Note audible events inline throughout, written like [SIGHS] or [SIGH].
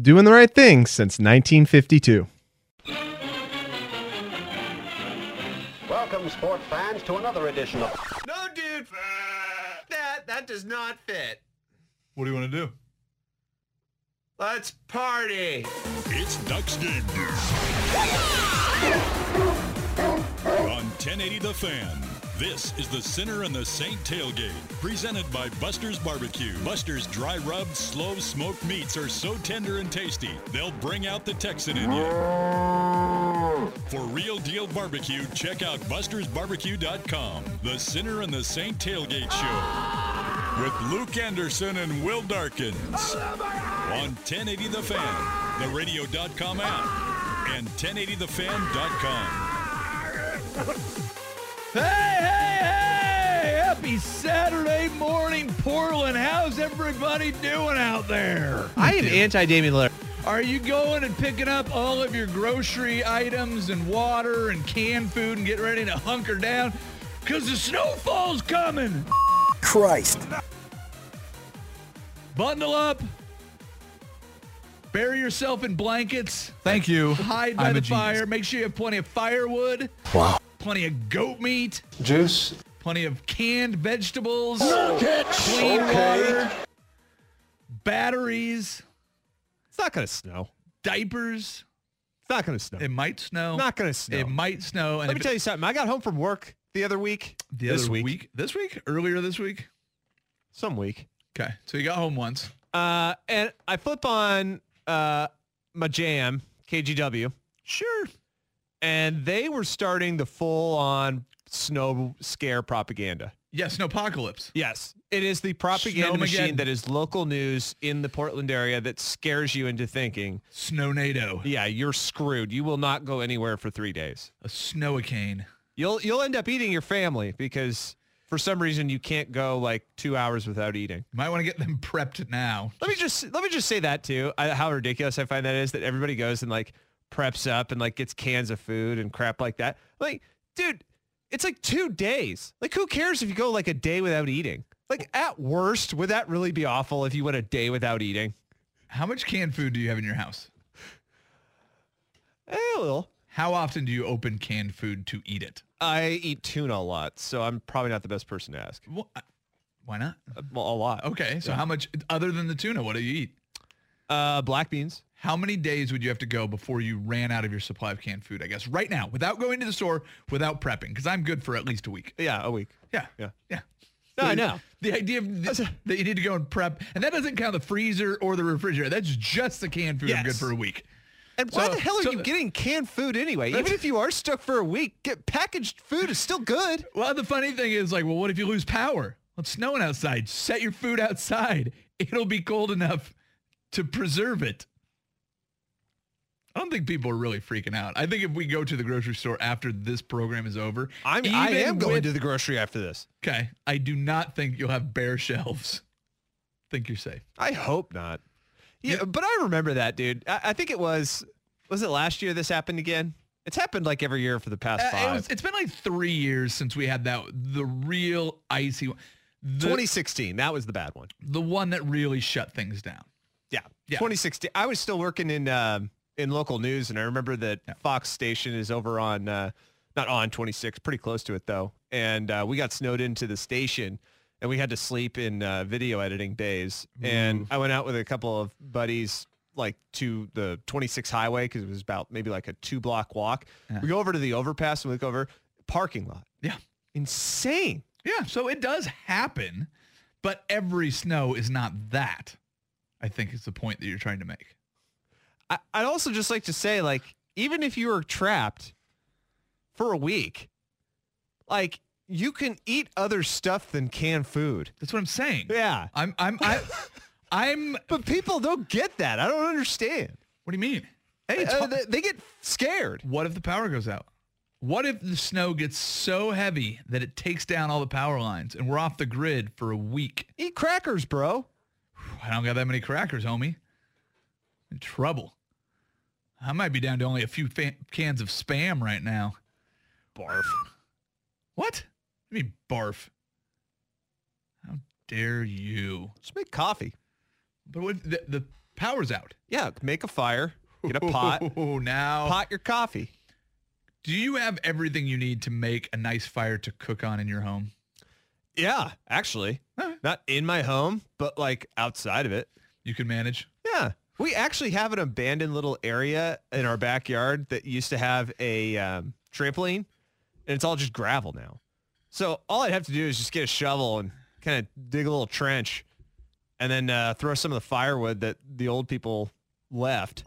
Doing the right thing since 1952. Welcome, sport fans, to another edition of No, dude. That that does not fit. What do you want to do? Let's party. It's Ducks Game [LAUGHS] Day. On 1080 The Fan, this is the Sinner and the Saint Tailgate, presented by Buster's Barbecue. Buster's dry rubbed, slow smoked meats are so tender and tasty, they'll bring out the Texan in you. For real deal barbecue, check out bustersbarbecue.com. The Sinner and the Saint Tailgate Show with Luke Anderson and Will Darkins on 1080 The Fan, the radio.com app, and 1080thefan.com. Hey, hey, hey! Happy Saturday morning, Portland. How's everybody doing out there? I am anti Damian Lillard. Are you going and picking up all of your grocery items and water and canned food and getting ready to hunker down? Because the snowfall's coming. Christ. Bundle up. Bury yourself in blankets. Thank you. Hide by I'm the fire. Make sure you have plenty of firewood. Wow. Plenty of goat meat. Juice. Plenty of canned vegetables. Clean water. Batteries. It's not gonna snow. Diapers. It's not gonna snow. It might snow. not gonna snow. It might snow. And Let me tell you something. I got home from work the other week. the this other week. This week? Earlier this week? Some week. Okay. So you got home once. Uh, and I flip on uh my jam KGW. Sure. And they were starting the full on snow scare propaganda. Yes, yeah, snowpocalypse. Yes, it is the propaganda Snowmageddon. machine that is local news in the Portland area that scares you into thinking, snow NATO. yeah, you're screwed. You will not go anywhere for three days. A snowicane. You'll you'll end up eating your family because for some reason you can't go like two hours without eating. You might want to get them prepped now. Let me just let me just say that too. I, how ridiculous I find that is that everybody goes and like preps up and like gets cans of food and crap like that. Like, dude, it's like two days. Like, who cares if you go like a day without eating? Like, at worst, would that really be awful if you went a day without eating? How much canned food do you have in your house? Eh, a little. How often do you open canned food to eat it? I eat tuna a lot, so I'm probably not the best person to ask. Well, why not? Uh, Well, a lot. Okay, so how much other than the tuna? What do you eat? Uh, black beans. How many days would you have to go before you ran out of your supply of canned food? I guess right now, without going to the store, without prepping, because I'm good for at least a week. Yeah, a week. Yeah, Yeah. yeah. No, I know. The idea of th- that you need to go and prep, and that doesn't count the freezer or the refrigerator. That's just the canned food. I'm good for a week. And why So- the hell are so- you getting canned food anyway? Even if you are stuck for a week, get packaged food is still good. Well, the funny thing is, like, well, what if you lose power? Well, it's snowing outside. Set your food outside. It'll be cold enough to preserve it. I don't think people are really freaking out. I think if we go to the grocery store after this program is over, I'm, I am going with- to the grocery after this. Okay, I do not think you'll have bare shelves. think you're safe. I hope not. Yeah, but I remember that, dude. I, I think it was, was it last year this happened again? It's happened like every year for the past Uh, five. it was, it's been like three years since we had that the real icy one. The, 2016, that was the bad one. the one that really shut things down. Yeah. Yeah. 2016. I was still working in um, in local news, and I remember that Fox station is over on, uh, not on 26, pretty close to it though. And uh, we got snowed into the station, and we had to sleep in uh, video editing bays. And I went out with a couple of buddies like to the 26 highway because it was about maybe like a two block walk. We go over to the overpass and we look over parking lot. Yeah. Insane. Yeah, so it does happen, but every snow is not that. I think is the point that you're trying to make. I, I'd also just like to say, like, even if you were trapped for a week, like you can eat other stuff than canned food. That's what I'm saying. Yeah. I'm I'm I, [LAUGHS] I'm But people don't get that. I don't understand. what do you mean? Hey, Uh, they, they get scared. what if the power goes out? What if the snow gets so heavy that it takes down all the power lines and we're off the grid for a week? Eat crackers, bro. I don't got that many crackers, homie. In trouble. I might be down to only a few fa- cans of spam right now. Barf. What? I mean barf. How dare you? Just make coffee. But what, the, the power's out. Yeah, make a fire. Get a pot. [LAUGHS] Oh, now. pot your coffee. Do you have everything you need to make a nice fire to cook on in your home? Yeah, actually. Alright. Not in my home, but like outside of it. You can manage. Yeah. We actually have an abandoned little area in our backyard that used to have a um, trampoline, and it's all just gravel now. So all I'd have to do is just get a shovel and kind of dig a little trench, and then uh, throw some of the firewood that the old people left.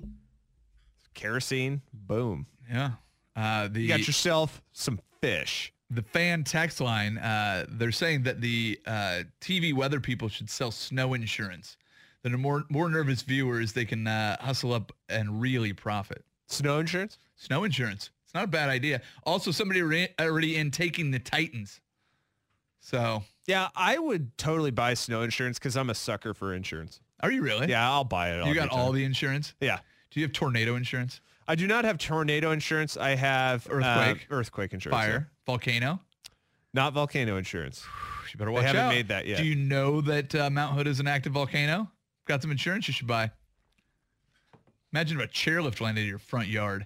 Kerosene, boom. Yeah. Uh, the You got yourself some fish. The fan text line, uh, they're saying that the uh, TV weather people should sell snow insurance. That are more more nervous viewers, they can uh, hustle up and really profit. Snow insurance? Snow insurance. It's not a bad idea. Also, somebody already already in taking the Titans. So, Yeah, I would totally buy snow insurance because I'm a sucker for insurance. are you really? Yeah, I'll buy it. You got all the insurance? Yeah. Do you have tornado insurance? I do not have tornado insurance. I have uh, Earthquake? earthquake insurance. Fire? Volcano? Not volcano insurance. [SIGHS] You better watch haven't out. made that yet. Do you know that uh, Mount Hood is an active volcano? Got some insurance you should buy. Imagine if a chairlift landed in your front yard.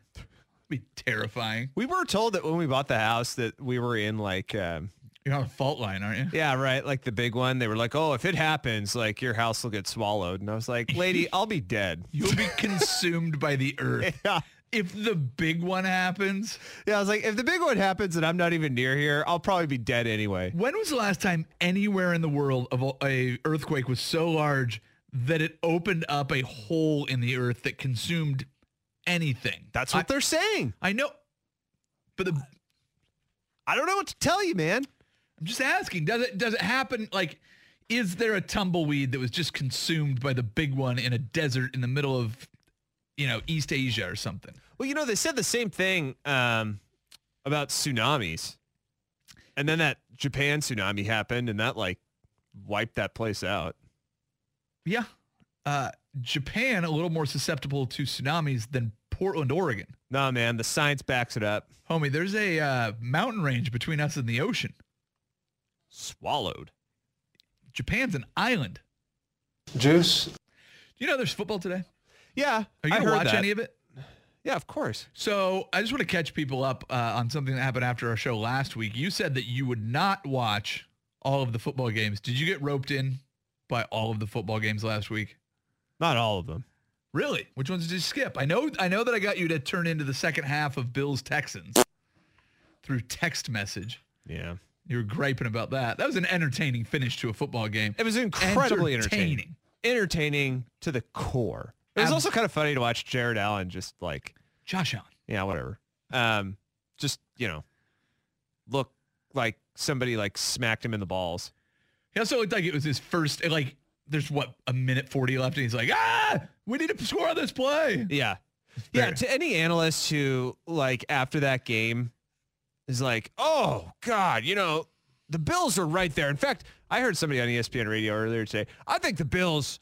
be terrifying. We were told that when we bought the house that we were in like, um, You're on a fault line, aren't you? yeah, right, like the big one. They were like, oh, if it happens, like your house will get swallowed. And I was like, [LAUGHS] lady, I'll be dead. You'll be consumed by the [LAUGHS] earth. Yeah. If the big one happens, Yeah, I was like, if the big one happens and I'm not even near here, I'll probably be dead anyway. when was the last time anywhere in the world of a- a earthquake was so large that it opened up a hole in the earth that consumed anything? That's what I, they're saying. I know. But the I don't know what to tell you, man. I'm just asking, does it does it happen like is there a tumbleweed that was just consumed by the big one in a desert in the middle of you know, East Asia or something? Well, you know, they said the same thing um, about tsunamis. And then that Japan tsunami happened and that like wiped that place out. Yeah. Uh, Japan a little more susceptible to tsunamis than Portland, Oregon. Nah, man, the science backs it up. Homie, there's a uh, mountain range between us and the ocean. Swallowed. Japan's an island. Juice. Do you know there's football today? Yeah, Are you I gonna watch that. any of it? Yeah, of course. So I just want to catch people up uh, on something that happened after our show last week. You said that you would not watch all of the football games. Did you get roped in by all of the football games last week? Not all of them. Really? Which ones did you skip? I know I know that I got you to turn into the second half of Bills Texans through text message. Yeah. You were griping about that. That was an entertaining finish to a football game. It was incredibly entertaining. Entertaining. Entertaining to the core. It was also kind of funny to watch Jared Allen just like, Josh Allen. yeah, whatever. Um, just, you know, look like somebody like smacked him in the balls. He also looked like it was his first, like, there's what, a minute 40 left, and he's like, ah, we need to score on this play. Yeah. Yeah. To any analyst who like after that game is like, oh God, you know, the Bills are right there. In fact, I heard somebody on ESPN radio earlier today. I think the Bills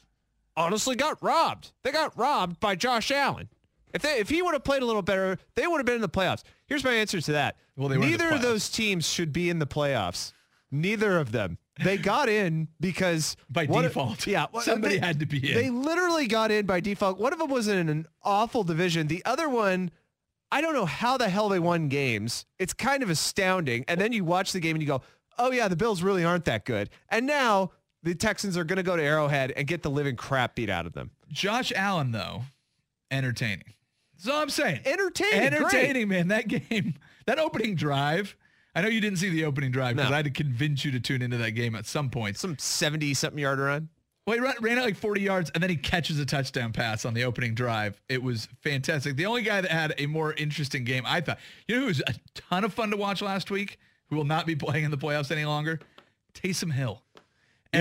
honestly got robbed. They got robbed by Josh Allen. If they if he would have played a little better, they would have been in the playoffs. Here's my answer to that. Well, they were the Neither of those teams should be in the playoffs. Neither of them. They got in because [LAUGHS] By one- default. Yeah, Somebody they- had to be in. They literally got in by default. One of them was in an awful division. The other one, I don't know how the hell they won games. It's kind of astounding. And then you watch the game and you go, oh yeah, the Bills really aren't that good. And now the Texans are going to go to Arrowhead and get the living crap beat out of them. Josh Allen, though, entertaining. That's all I'm saying. Entertaining, Entertaining, man. That [LAUGHS] game, that opening drive. I know you didn't see the opening drive because No. I had to convince you to tune into that game at some point. Some 70 something yard run. Well, he ran, ran out like 40 yards and then he catches a touchdown pass on the opening drive. It was fantastic. The only guy that had a more interesting game, I thought, you know who was a ton of fun to watch last week, who will not be playing in the playoffs any longer? Taysom Hill.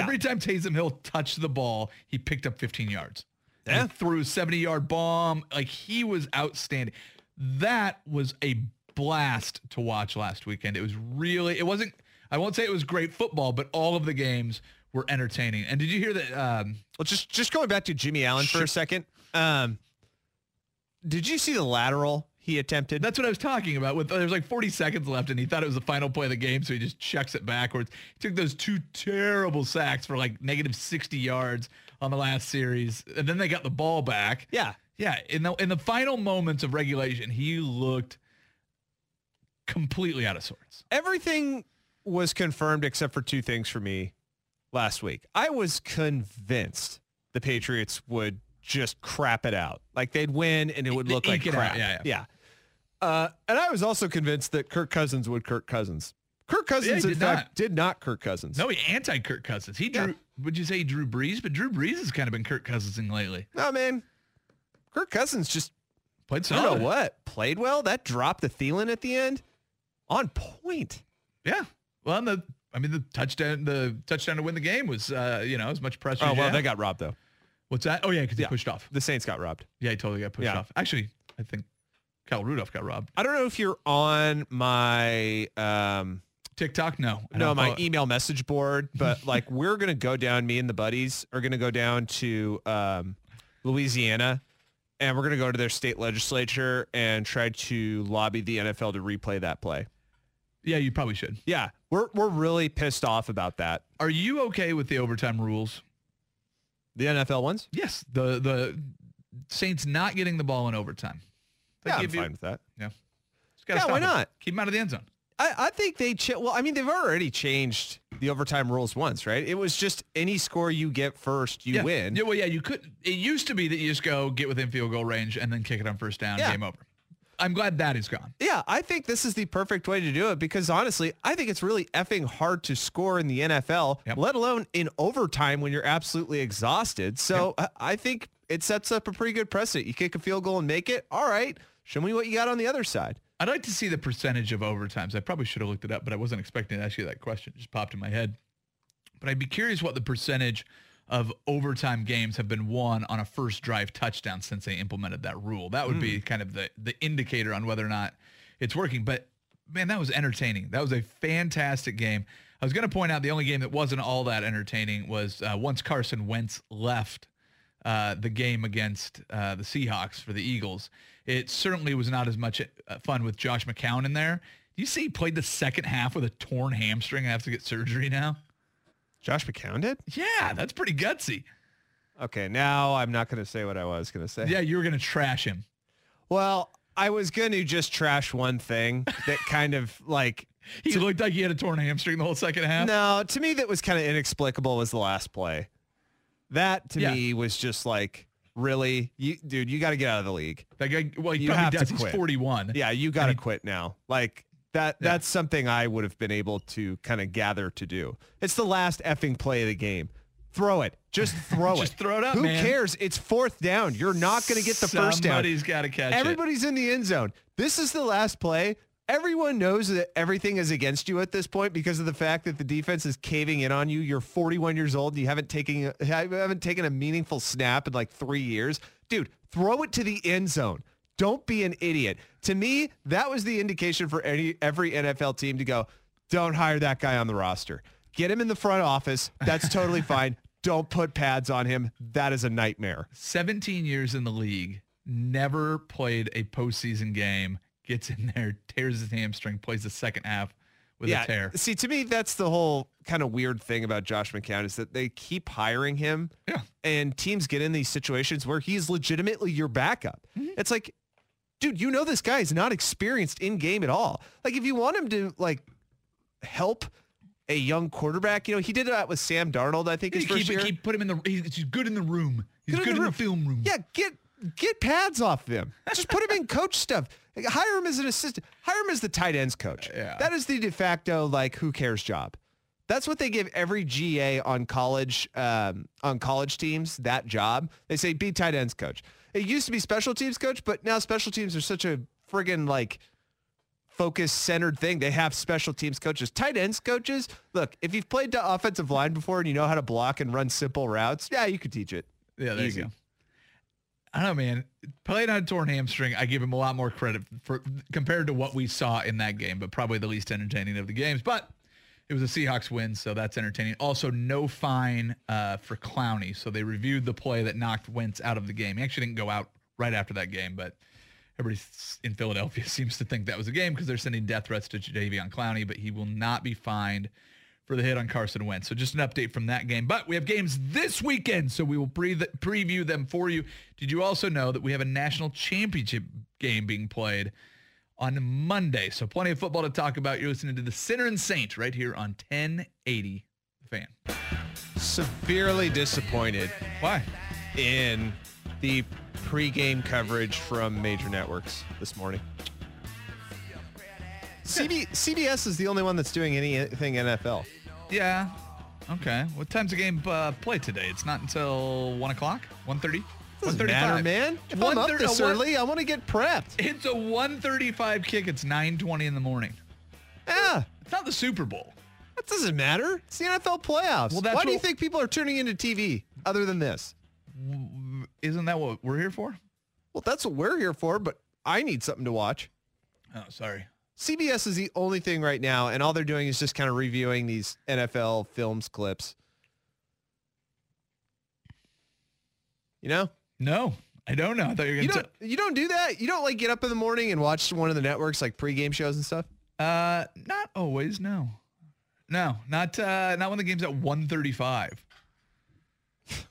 Every time Taysom Hill touched the ball, he picked up 15 yards. And threw a 70 yard bomb. Like he was outstanding. That was a blast to watch last weekend. It was really, it wasn't, I won't say it was great football, but all of the games were entertaining. And did you hear that? Um, Well, just just going back to Jimmy Allen for a second. Um, did you see the lateral he attempted? that's what I was talking about. With there's like 40 seconds left, and he thought it was the final play of the game, so he just checks it backwards. He took those two terrible sacks for like negative 60 yards on the last series, and then they got the ball back. yeah. Yeah, in the in the final moments of regulation, he looked completely out of sorts. Everything was confirmed except for two things for me last week. I was convinced the Patriots would just crap it out. Like they'd win and it would look like it out, crap. yeah, yeah. Uh, and I was also convinced that Kirk Cousins would Kirk Cousins. Kirk Cousins, he in did fact, not. did not Kirk Cousins. No, he anti Kirk Cousins. He drew. Would you say drew Brees? But Drew Brees has kind of been Kirk Cousinsing lately. No, man. Kirk Cousins just Played I don't solid. know what. Played well. That dropped the Thielen at the end. On point. Yeah. Well, and the I mean the touchdown the touchdown to win the game was uh, you know as much pressure. Oh, well, they got robbed, though. What's that? Oh yeah, because Yeah. he pushed off. The Saints got robbed. Yeah, he totally got pushed Yeah. off. Actually, I think Kyle Rudolph got robbed. I don't know if you're on my um TikTok, no. I no my email message board, but [LAUGHS] like we're gonna go down. Me and the buddies are gonna go down to um, Louisiana, and we're gonna go to their state legislature and try to lobby the NFL to replay that play. Yeah, you probably should. Yeah, we're we're really pissed off about that. Are you okay with the overtime rules? The NFL ones. Yes. The the Saints not getting the ball in overtime. Yeah, I'm give you- fine with that. Yeah. Yeah, why not? Keep them out of the end zone. I, I think they ch- well, I mean, they've already changed the overtime rules once, right? It was just any score you get first, you yeah. win. Yeah, well, yeah, you could. It used to be that you just go get within field goal range and then kick it on first down, Yeah. game over. I'm glad that is gone. Yeah, I think this is the perfect way to do it because honestly, I think it's really effing hard to score in the NFL, Yep. let alone in overtime when you're absolutely exhausted. So I I think it sets up a pretty good precedent. You kick a field goal and make it. All right, show me what you got on the other side. I'd like to see the percentage of overtimes. I probably should have looked it up, but I wasn't expecting to ask you that question. It just popped in my head. But I'd be curious what the percentage of overtime games have been won on a first drive touchdown since they implemented that rule. That would be kind of the the indicator on whether or not it's working. But man, that was entertaining. That was a fantastic game. I was going to point out the only game that wasn't all that entertaining was uh, once Carson Wentz left uh, the game against uh, the Seahawks for the Eagles. It certainly was not as much uh, fun with Josh McCown in there. Do you see he played the second half with a torn hamstring and have to get surgery now? Josh McCown did? Yeah, that's pretty gutsy. Okay, now I'm not going to say what I was going to say. Yeah, you were going to trash him. Well, I was going to just trash one thing that [LAUGHS] kind of like He looked like he had a torn hamstring the whole second half. No, to me that was kind of inexplicable was the last play. That to Yeah. me was just like, really, you dude, you got to get out of the league. That guy, well, he You probably have to does. He's quit. 41. Yeah, you got to he- quit now. Like that Yeah. that's something I would have been able to kind of gather to do. It's the last effing play of the game. Throw it. Just [LAUGHS] throw it. Just throw it up, Who man. cares? It's fourth down. You're not going to get the first down. Somebody's got to catch it. Everybody's in the end zone. This is the last play. Everyone knows that everything is against you at this point because of the fact that the defense is caving in on you. You're 41 years old and you haven't taken haven't taken a meaningful snap in like three years. Dude, throw it to the end zone. Don't be an idiot. To me, that was the indication for any every NFL team to go, don't hire that guy on the roster. Get him in the front office. That's totally [LAUGHS] fine. Don't put pads on him. That is a nightmare. 17 years in the league, never played a postseason game, gets in there, tears his hamstring, plays the second half with a tear. See, to me, that's the whole kind of weird thing about Josh McCown is that they keep hiring him Yeah. and teams get in these situations where he's legitimately your backup. Mm-hmm. It's like, dude, you know this guy is not experienced in game at all. Like if you want him to like help a young quarterback, you know, he did that with Sam Darnold, I think his keep, first year. keep put him in the. He's, he's good in the room. He's good, in, the, film room. Yeah, get get pads off them. Just put him in coach stuff. Like, hire him as an assistant. Hire him as the tight ends coach. Yeah. That is the de facto like who cares job. That's what they give every GA on college um, on college teams that job. They say be tight ends coach. It used to be special teams coach, but now special teams are such a friggin' like focus centered thing. They have special teams coaches, tight ends coaches. Look, if you've played the offensive line before and you know how to block and run simple routes, yeah, you could teach it. Yeah, there Easy. you go. I don't know, man. Playing on a torn hamstring, I give him a lot more credit for compared to what we saw in that game, but probably the least entertaining of the games. But it was a Seahawks win, so that's entertaining. Also, no fine uh, for Clowney. So they reviewed the play that knocked Wentz out of the game. He actually didn't go out right after that game, but everybody in Philadelphia [LAUGHS] seems to think that was a game because they're sending death threats to Jadeveon Clowney, but he will not be fined for the hit on Carson Wentz. So just an update from that game. But we have games this weekend, so we will pre- preview them for you. Did you also know that we have a national championship game being played on Monday? So plenty of football to talk about. You're listening to the Sinner and Saint right here on 1080 The Fan. Severely disappointed Why? in the pregame coverage from major networks this morning. CB, CBS is the only one that's doing anything NFL. Yeah. Okay. What time's the game uh, play today? It's not until 1 o'clock? 1.30? Doesn't matter, man. If I'm up this early, I want to get prepped. It's a 135 kick. It's 9.20 in the morning. Yeah. It's not the Super Bowl. That doesn't matter. It's the NFL playoffs. Well, that's Why do you think people are tuning into TV other than this? Isn't that what we're here for? Well, that's what we're here for, but I need something to watch. Oh, sorry. CBS is the only thing right now, and all they're doing is just kind of reviewing these NFL films clips. You know? No, I don't know. I thought you were going don't you don't do that? You don't like get up in the morning and watch one of the networks like pregame shows and stuff? Uh, not always. No, no, not uh, not when the game's at 135. [LAUGHS]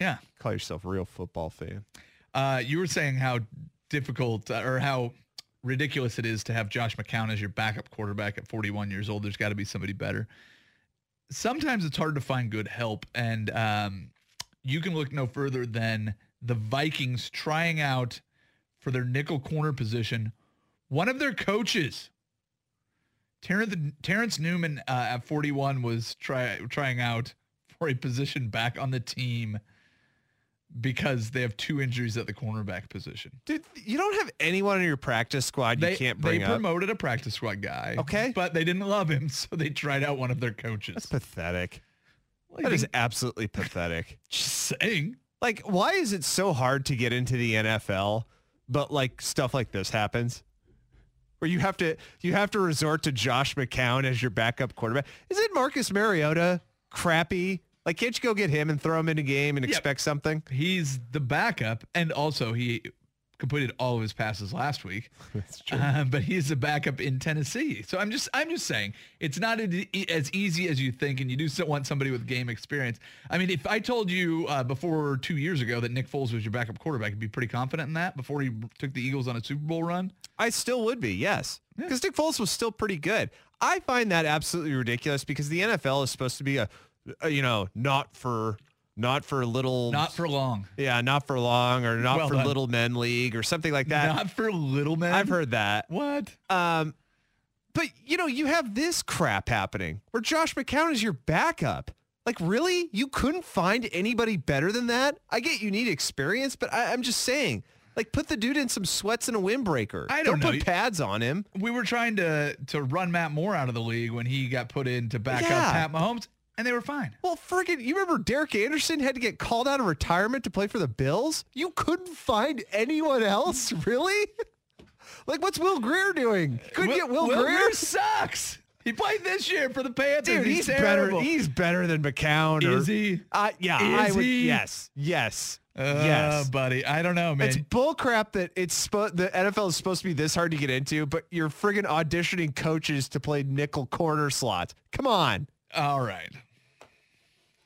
Yeah. Call yourself a real football fan. Uh, you were saying how difficult uh, or how ridiculous it is to have Josh McCown as your backup quarterback at 41 years old. There's got to be somebody better. Sometimes it's hard to find good help, and um, you can look no further than the Vikings trying out for their nickel corner position. One of their coaches, Terrence, Terrence Newman, uh, at 41, was try, trying out for a position back on the team because they have two injuries at the cornerback position. Dude, you don't have anyone in your practice squad you They, can't they bring up. promoted a practice squad guy. Okay. But they didn't love him, [LAUGHS] so they tried out one of their coaches. That's pathetic. Like, That is absolutely pathetic. [LAUGHS] just saying. Like, why is it so hard to get into the NFL, but like stuff like this happens? Where you have to you have to resort to Josh McCown as your backup quarterback. Is it Marcus Mariota crappy? Like, can't you go get him and throw him in a game and Yep. expect something? He's the backup, and also he completed all of his passes last week. [LAUGHS] That's true. Uh, but he's a backup in Tennessee. So I'm just I'm just saying it's not as easy as you think, and you do still want somebody with game experience. I mean, if I told you uh, before two years ago that Nick Foles was your backup quarterback, you'd be pretty confident in that before he took the Eagles on a Super Bowl run. I still would be, yes. Because Nick Foles was still pretty good. I find that absolutely ridiculous because the NFL is supposed to be a you know, not for not for little Not for long. Yeah, not for long or not Well for done. little men league or something like that. Not for little men. I've heard that. What? Um, but you know, you have this crap happening where Josh McCown is your backup. Like, really? You couldn't find anybody better than that? I get you need experience, but I, I'm just saying, like, put the dude in some sweats and a windbreaker. I don't put know. pads on him. We were trying to to run Matt Moore out of the league when he got put in to back Yeah. up Pat Mahomes, and they were fine. Well, friggin', you remember Derek Anderson had to get called out of retirement to play for the Bills? You couldn't find anyone else, [LAUGHS] really? like, what's Will Grier doing? Couldn't get Will, Grier? Grier sucks. He played this year for the Panthers. Dude, he's, terrible. better. He's better than McCown. or- Is he? Uh, yeah, I Is would. he? Yes, yes, Uh, yes. buddy. I don't know, man. It's bullcrap that it's spo- the NFL is supposed to be this hard to get into, but you're friggin' auditioning coaches to play nickel corner slots. Come on, All right.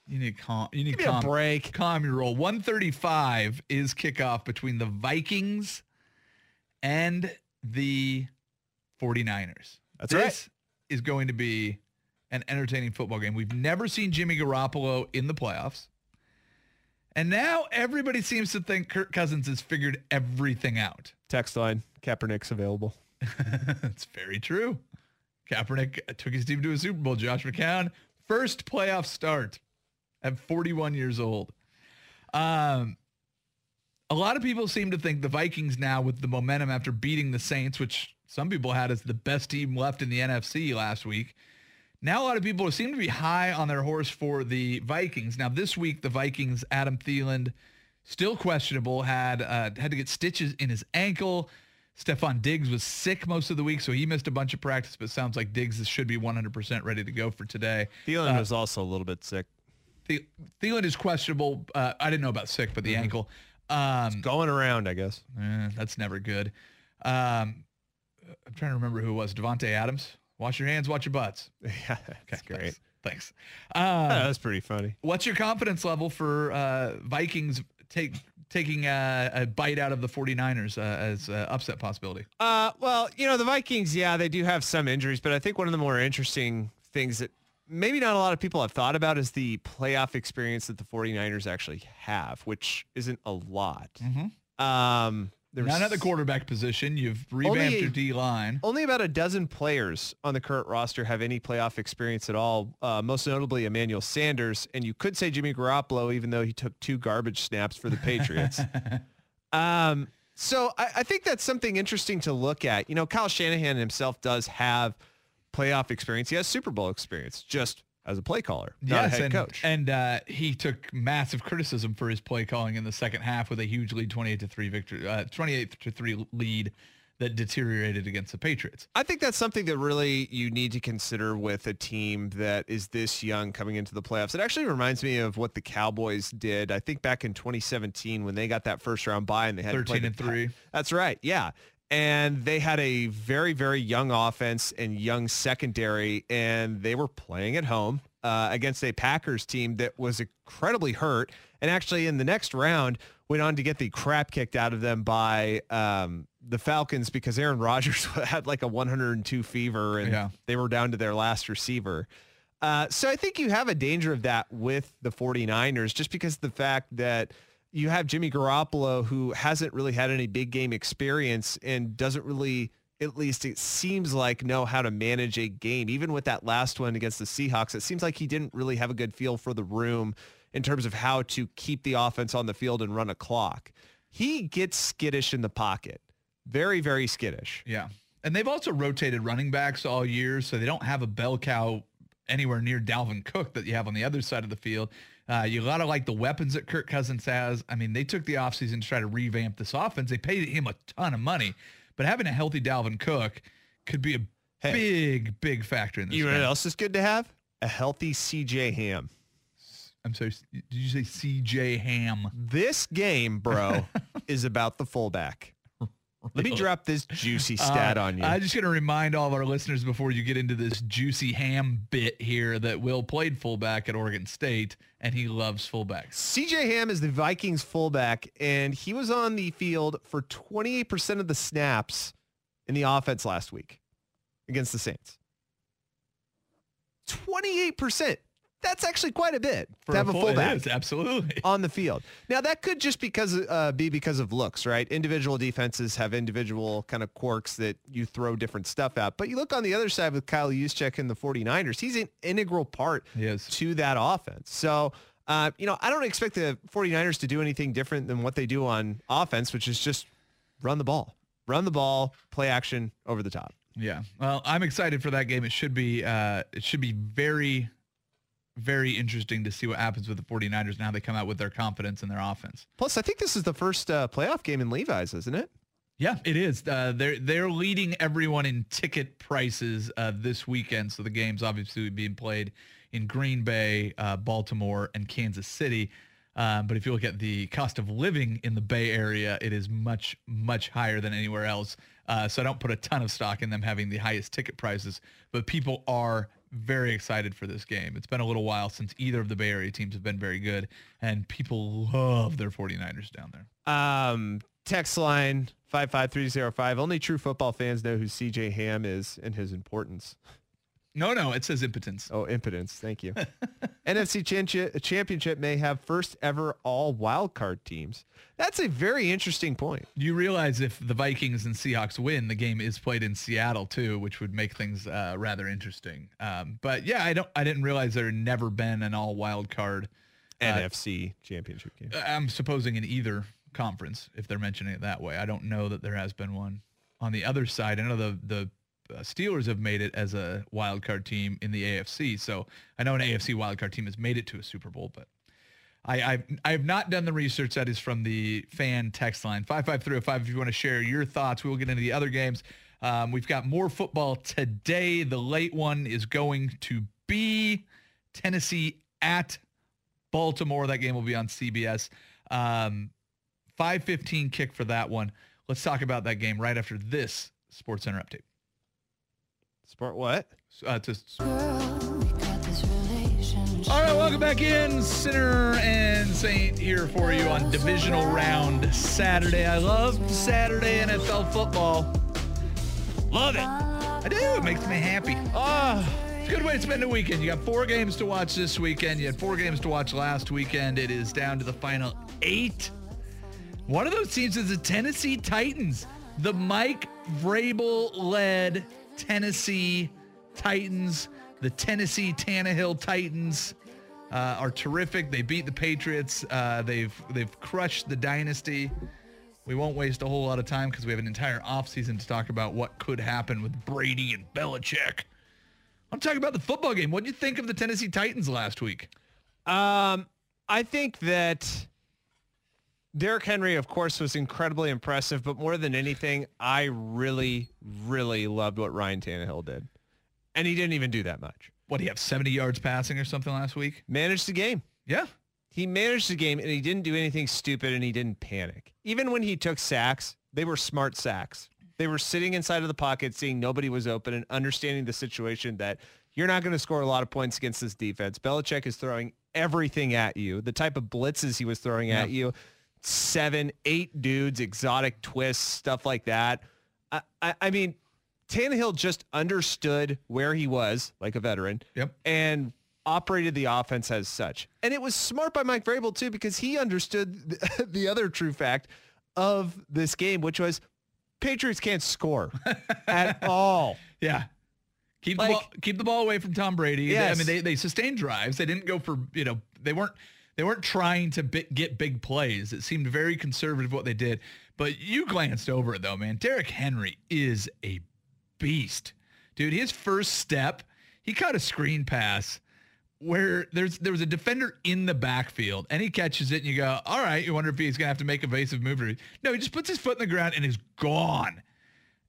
You need calm. You need give me a break. Calm your roll. 135 is kickoff between the Vikings and the 49ers. That's this right. is going to be an entertaining football game. We've never seen Jimmy Garoppolo in the playoffs. And now everybody seems to think Kirk Cousins has figured everything out. Text line: Kaepernick's available. [LAUGHS] That's very true. Kaepernick took his team to a Super Bowl. Josh McCown, first playoff start at 41 years old. Um, a lot of people seem to think the Vikings now with the momentum after beating the Saints, which some people had as the best team left in the NFC last week. Now a lot of people seem to be high on their horse for the Vikings. Now this week, the Vikings, Adam Thielen, still questionable. Had uh, had to get stitches in his ankle. Stefon Diggs was sick most of the week, so he missed a bunch of practice. But sounds like Diggs should be 100% ready to go for today. Thielen was also a little bit sick. The- Thielen is questionable. Uh, I didn't know about sick, but the ankle. Um, Going around, I guess. eh, that's never good. Um, I'm trying to remember who it was. Davante Adams. Wash your hands, watch your butts. [LAUGHS] Yeah, that's Okay, great. Thanks. thanks. Um, [LAUGHS] That was pretty funny. What's your confidence level for uh, Vikings take, taking uh, a bite out of the 49ers uh, as uh, upset possibility? Uh, well, you know, the Vikings, yeah, they do have some injuries, but I think one of the more interesting things that maybe not a lot of people have thought about is the playoff experience that the 49ers actually have, which isn't a lot. Um, there's Not at the quarterback position. You've revamped Only- your D line. Only about a dozen players on the current roster have any playoff experience at all, uh, most notably Emmanuel Sanders. And you could say Jimmy Garoppolo, even though he took two garbage snaps for the Patriots. [LAUGHS] um, so I, I think that's something interesting to look at. You know, Kyle Shanahan himself does have playoff experience. He has Super Bowl experience just as a play caller, not a head and, coach. And uh, he took massive criticism for his play calling in the second half with a huge lead, 28 to three victory, uh, 28 to three lead that deteriorated against the Patriots. I think that's something that really you need to consider with a team that is this young coming into the playoffs. It actually reminds me of what the Cowboys did. I think back in 2017 when they got that first round bye and they had to play 13 and the- three. That's right. Yeah. And they had a very, very young offense and young secondary, and they were playing at home uh, against a Packers team that was incredibly hurt. And actually, in the next round, went on to get the crap kicked out of them by um, the Falcons because Aaron [LAUGHS] Rodgers had like a 102 fever, and Yeah. they were down to their last receiver. Uh, so I think you have a danger of that with the 49ers just because of the fact that you have Jimmy Garoppolo who hasn't really had any big game experience and doesn't really, at least it seems like, know how to manage a game. Even with that last one against the Seahawks, it seems like he didn't really have a good feel for the room in terms of how to keep the offense on the field and run a clock. He gets skittish in the pocket. Very, very skittish. Yeah. And they've also rotated running backs all year, so they don't have a bell cow anywhere near Dalvin Cook that you have on the other side of the field. Uh, you got to like the weapons that Kirk Cousins has. I mean, they took the offseason to try to revamp this offense. They paid him a ton of money, but having a healthy Dalvin Cook could be a Hey. big, big factor in this. Game. You know what else is good to have? A healthy CJ Ham. I'm sorry. Did you say C.J. Ham? This game, bro, [LAUGHS] is about the fullback. Let me drop this juicy stat Uh, on you. I'm just going to remind all of our listeners before you get into this juicy ham bit here that Will played fullback at Oregon State and he loves fullbacks. CJ Ham is the Vikings fullback, and he was on the field for 28% of the snaps in the offense last week against the Saints. 28%. That's actually quite a bit For to have a, full- it fullback is, absolutely. [LAUGHS] on the field. Now that could just because uh, be because of looks, right? Individual defenses have individual kind of quirks that you throw different stuff at. But you look on the other side with Kyle Juszczyk and the 49ers, he's an integral part to that offense. So, uh, you know, I don't expect the 49ers to do anything different than what they do on offense, which is just run the ball. Run the ball, play action over the top. Yeah. Well, I'm excited for that game. It should be uh, it should be very very interesting to see what happens with the 49ers and how they come out with their confidence in their offense. Plus, I think this is the first uh, playoff game in Levi's, isn't it? Yeah, it is. Uh, they're they're leading everyone in ticket prices uh, this weekend. So the game's obviously being played in Green Bay, uh, Baltimore, and Kansas City. Um, but if you look at the cost of living in the Bay Area, it is much much higher than anywhere else. Uh, so I don't put a ton of stock in them having the highest ticket prices. But people are very excited for this game. It's been a little while since either of the Bay Area teams have been very good, and people love their 49ers down there. Um, text line 55305. Only true football fans know who CJ Ham is and his importance. No, no, it says impotence. Oh, impotence. Thank you. [LAUGHS] NFC Chan- Championship may have first ever all wild card teams. That's a very interesting point. You realize if the Vikings and Seahawks win, the game is played in Seattle too, which would make things uh, rather interesting. Um, but yeah, I don't. I didn't realize there had never been an all wild card. NFC Championship game. I'm supposing in either conference, if they're mentioning it that way. I don't know that there has been one. On the other side, I know the the uh, Steelers have made it as a wild card team in the AFC. So I know an AFC wild card team has made it to a Super Bowl, but I, I've, I have not done the research that is from the fan text line 55305 if you want to share your thoughts. We will get into the other games. Um, we've got more football today. The late one is going to be Tennessee at Baltimore. That game will be on CBS. Um, 515 kick for that one. Let's talk about that game right after this Sports Center update. Sport what? Uh, to, all right, welcome back in. Sinner and Saint here for you on divisional round Saturday. I love Saturday NFL football. Love it. I do. It makes me happy. Ah, it's a good way to spend a weekend. You got four games to watch this weekend. You had four games to watch last weekend. It is down to the final eight. One of those teams is the Tennessee Titans, the Mike Vrabel-led Tennessee Titans. The Tennessee Tannehill Titans uh, are terrific. They beat the Patriots. Uh, they've they've crushed the dynasty. We won't waste a whole lot of time because we have an entire offseason to talk about what could happen with Brady and Belichick. I'm talking about the football game. What do you think of the Tennessee Titans last week? Um, I think that Derrick Henry, of course, was incredibly impressive, but more than anything, I really, really loved what Ryan Tannehill did. And he didn't even do that much. What you have, 70 yards passing or something last week? Managed the game. Yeah. He managed the game and he didn't do anything stupid and he didn't panic. Even when he took sacks, they were smart sacks. They were sitting inside of the pocket, seeing nobody was open and understanding the situation that you're not going to score a lot of points against this defense. Belichick is throwing everything at you. The type of blitzes he was throwing yeah. at you, seven, eight dudes, exotic twists, stuff like that. I, I, I mean, Tannehill just understood where he was, like a veteran, yep. and operated the offense as such. And it was smart by Mike Vrabel too, because he understood the, [LAUGHS] the other true fact of this game, which was Patriots can't score [LAUGHS] at all. Yeah. Keep like, the ball, keep the ball away from Tom Brady. Yes. I mean, they, they sustained drives. They didn't go for, you know, they weren't they weren't trying to bi- get big plays. It seemed very conservative what they did. But you glanced over it though, man. Derrick Henry is a beast. Dude, his first step, he caught a screen pass where there's there was a defender in the backfield and he catches it and you go, all right, you wonder if he's gonna have to make evasive move. No, he just puts his foot in the ground and is gone.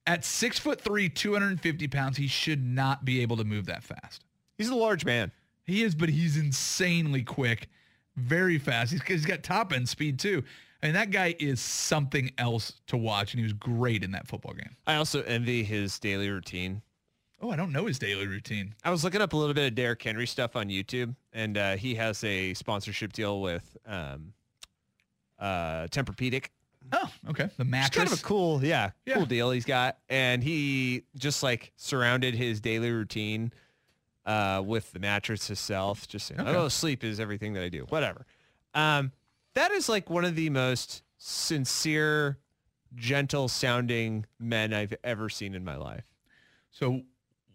At six foot three, 250 pounds, he should not be able to move that fast. He's a large man. He is, but he's insanely quick, very fast. He's, he's got top end speed too. And that guy is something else to watch, and he was great in that football game. I also envy his daily routine. Oh, I don't know his daily routine. I was looking up a little bit of Derrick Henry stuff on YouTube, and uh, he has a sponsorship deal with um, uh, Tempur-Pedic. Oh, okay. The mattress. It's kind of a cool, yeah, yeah, cool deal he's got. And he just like surrounded his daily routine uh, with the mattress itself. Just saying, okay. oh, sleep is everything that I do. Whatever. Um, that is like one of the most sincere, gentle sounding men I've ever seen in my life. So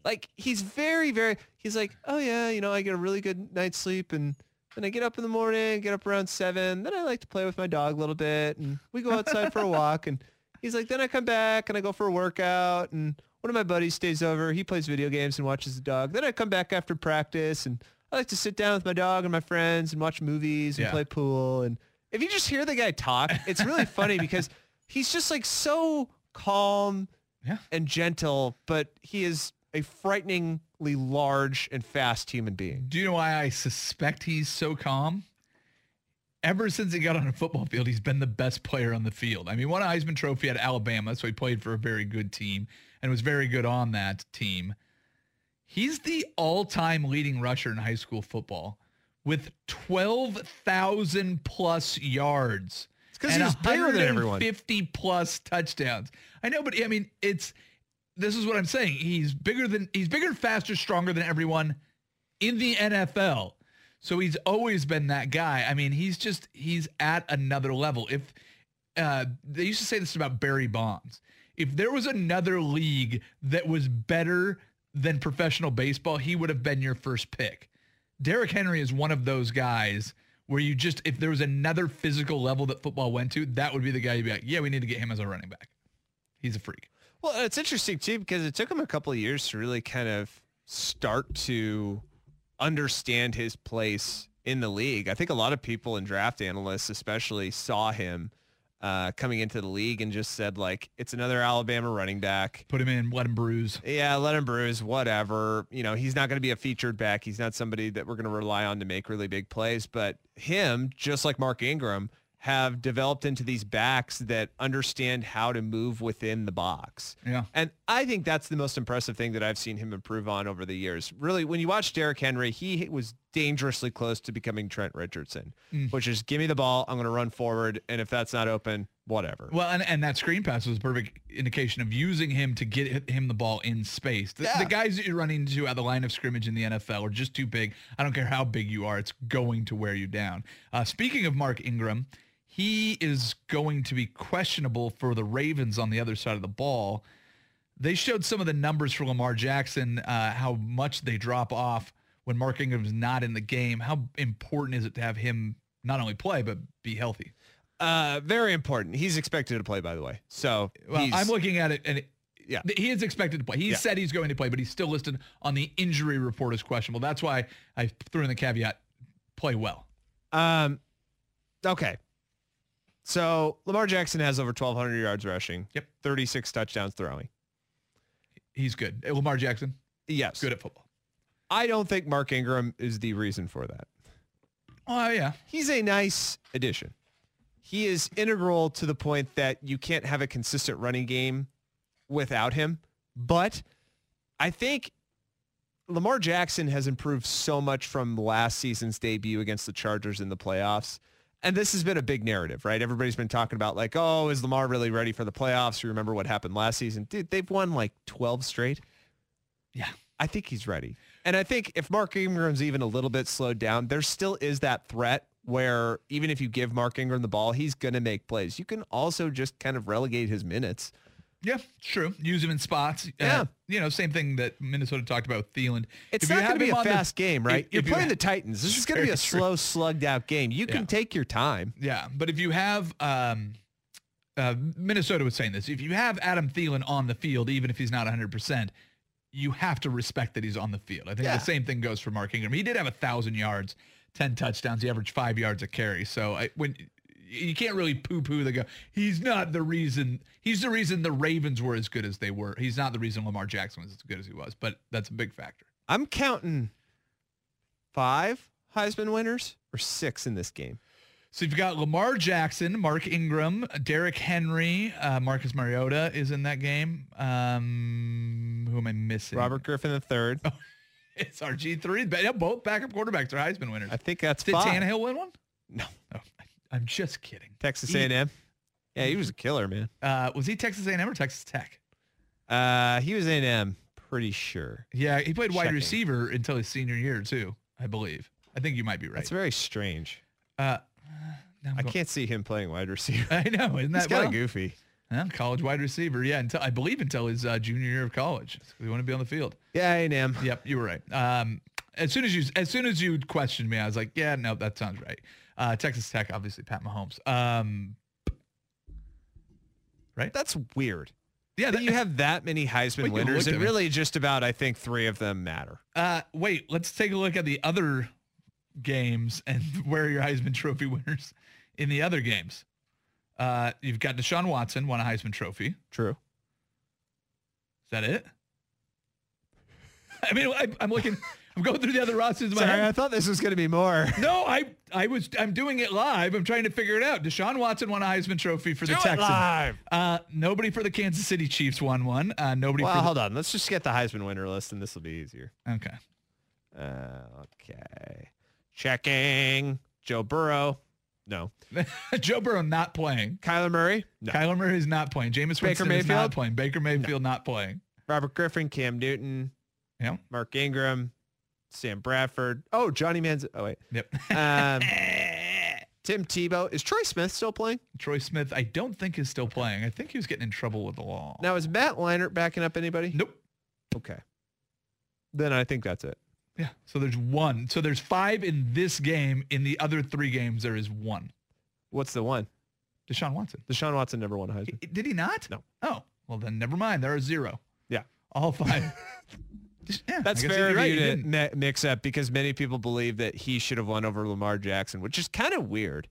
like he's very, very, he's like, oh yeah, you know, I get a really good night's sleep and then I get up in the morning, get up around seven. Then I like to play with my dog a little bit and we go outside for a walk. And he's like, then I come back and I go for a workout and one of my buddies stays over. He plays video games and watches the dog. Then I come back after practice and I like to sit down with my dog and my friends and watch movies and yeah. play pool and if you just hear the guy talk, it's really funny [LAUGHS] because he's just like so calm yeah. and gentle, but he is a frighteningly large and fast human being. Do you know why I suspect he's so calm? Ever since he got on a football field, he's been the best player on the field. I mean, won a Heisman Trophy at Alabama, so he played for a very good team and was very good on that team. He's the all-time leading rusher in high school football with 12,000 plus yards. It's because he's bigger than everyone. 50 plus touchdowns. I know, but I mean, it's this is what I'm saying. He's bigger than he's bigger, faster, stronger than everyone in the NFL. So he's always been that guy. I mean, he's just he's at another level. If uh, they used to say this about Barry Bonds, if there was another league that was better than professional baseball, he would have been your first pick Derrick Henry is one of those guys where you just, if there was another physical level that football went to, that would be the guy you'd be like, yeah, we need to get him as a running back. He's a freak. Well, it's interesting too because it took him a couple of years to really kind of start to understand his place in the league. I think a lot of people and draft analysts especially saw him uh, coming into the league and just said like, it's another Alabama running back. Put him in, let him bruise. Yeah, let him bruise, whatever. You know, he's not going to be a featured back. He's not somebody that we're going to rely on to make really big plays. But him, just like Mark Ingram, have developed into these backs that understand how to move within the box. Yeah. And I think that's the most impressive thing that I've seen him improve on over the years. Really, when you watch Derrick Henry, he was dangerously close to becoming Trent Richardson, Mm. which is give me the ball, I'm going to run forward, and if that's not open, whatever. Well, and, and that screen pass was a perfect indication of using him to get him the ball in space. The, Yeah. the guys that you're running into at the line of scrimmage in the NFL are just too big. I don't care how big you are. It's going to wear you down. Uh, speaking of Mark Ingram, he is going to be questionable for the Ravens on the other side of the ball. They showed some of the numbers for Lamar Jackson, uh, how much they drop off when Mark Ingram's not in the game. How important is it to have him not only play, but be healthy? Uh, very important. He's expected to play, by the way. So Well, I'm looking at it, and it, Yeah. he is expected to play. He Yeah. said he's going to play, but he's still listed on the injury report as questionable. That's why I threw in the caveat: play well. Um, okay. So Lamar Jackson has over 1,200 yards rushing. Yep. 36 touchdowns throwing. He's good. Uh, Lamar Jackson, Yes. good at football. I don't think Mark Ingram is the reason for that. Oh yeah, He's a nice addition. He is integral to the point that you can't have a consistent running game without him. But I think Lamar Jackson has improved so much from last season's debut against the Chargers in the playoffs. And this has been a big narrative, right? Everybody's been talking about like, oh, is Lamar really ready for the playoffs? You remember what happened last season? Dude, they've won like 12 straight. yeah. I think he's ready. And I think if Mark Ingram's even a little bit slowed down, there still is that threat where even if you give Mark Ingram the ball, he's going to make plays. You can also just kind of relegate his minutes. Yeah, it's true. Use him in spots. Uh, Yeah. you know, same thing that Minnesota talked about with Thielen. It's If not going to be a on the- fast game, right? if- You're if you playing ha- the Titans. This is going to be a true. slow, slugged out game. You can Yeah. take your time. Yeah, but if you have um, uh, Minnesota was saying this, if you have Adam Thielen on the field, even if he's not 100, percent you have to respect that he's on the field. I think Yeah. the same thing goes for Mark Ingram. He did have a thousand yards, 10 touchdowns. He averaged five yards a carry. So I, when you can't really poo-poo the guy. He's not the reason. He's the reason the Ravens were as good as they were. He's not the reason Lamar Jackson was as good as he was. But that's a big factor. I'm counting five Heisman winners or six in this game. So you've got Lamar Jackson, Mark Ingram, Derrick Henry, uh, Marcus Mariota is in that game. Um, who am I missing? Robert Griffin III. [LAUGHS] It's RG three. Yeah, both backup quarterbacks are Heisman winners. I think that's Did five. Tannehill win one? No. Oh, I'm just kidding. Texas He- A&M. Yeah, he was a killer, man. Uh, was he Texas A&M or Texas Tech? Uh, he was A&M, pretty sure. Yeah, he played wide Checking. receiver until his senior year too. I believe. I think you might be right. That's very strange. Uh, I'm can't see him playing wide receiver. [LAUGHS] I know, isn't that kind well? of goofy. Yeah, college wide receiver. Yeah, until I believe until his uh, junior year of college. We want to be on the field. Yeah, A&M. Yep, you were right. Um, as soon as you as soon as you questioned me, I was like, yeah, no, that sounds right. Uh, Texas Tech, obviously, Pat Mahomes. Um, right? That's weird. Yeah, That [LAUGHS] you have that many Heisman winners, and really just about, I think, three of them matter. Uh, wait, let's take a look at the other games and [LAUGHS] where are your Heisman Trophy winners in the other games. Uh, you've got Deshaun Watson won a Heisman Trophy. True. Is that it? I mean, I, I'm looking. I'm going through the other rosters in my Sorry, head. I thought this was going to be more. No, I I was I'm doing it live. I'm trying to figure it out. Deshaun Watson won a Heisman Trophy for the Do it Texans. live. Uh, nobody for the Kansas City Chiefs won one. Uh, nobody Well, for hold on. Let's just get the Heisman winner list, and this will be easier. okay. Uh, okay. Checking. Joe Burrow. No. [LAUGHS] Joe Burrow not playing. Kyler Murray. No. Kyler Murray is not playing. Jameis Baker Winston is not playing. Baker Mayfield not playing. Robert Griffin. Cam Newton. Yeah. Mark Ingram. Sam Bradford. Oh, Johnny Manz. Oh wait. Yep. Um, [LAUGHS] Tim Tebow. Is Troy Smith still playing? Troy Smith, I don't think is still playing. I think he was getting in trouble with the law. Now is Matt Leinart backing up anybody? Nope. Okay. Then I think that's it. Yeah. So there's one. So there's five in this game. In the other three games, there is one. What's the one? Deshaun Watson. Deshaun Watson never won a Heisman. Did he not? No. Oh, well then never mind. There are zero. Yeah. All five. [LAUGHS] Yeah, That's fair of right, you to mix up because many people believe that he should have won over Lamar Jackson, which is kind of weird.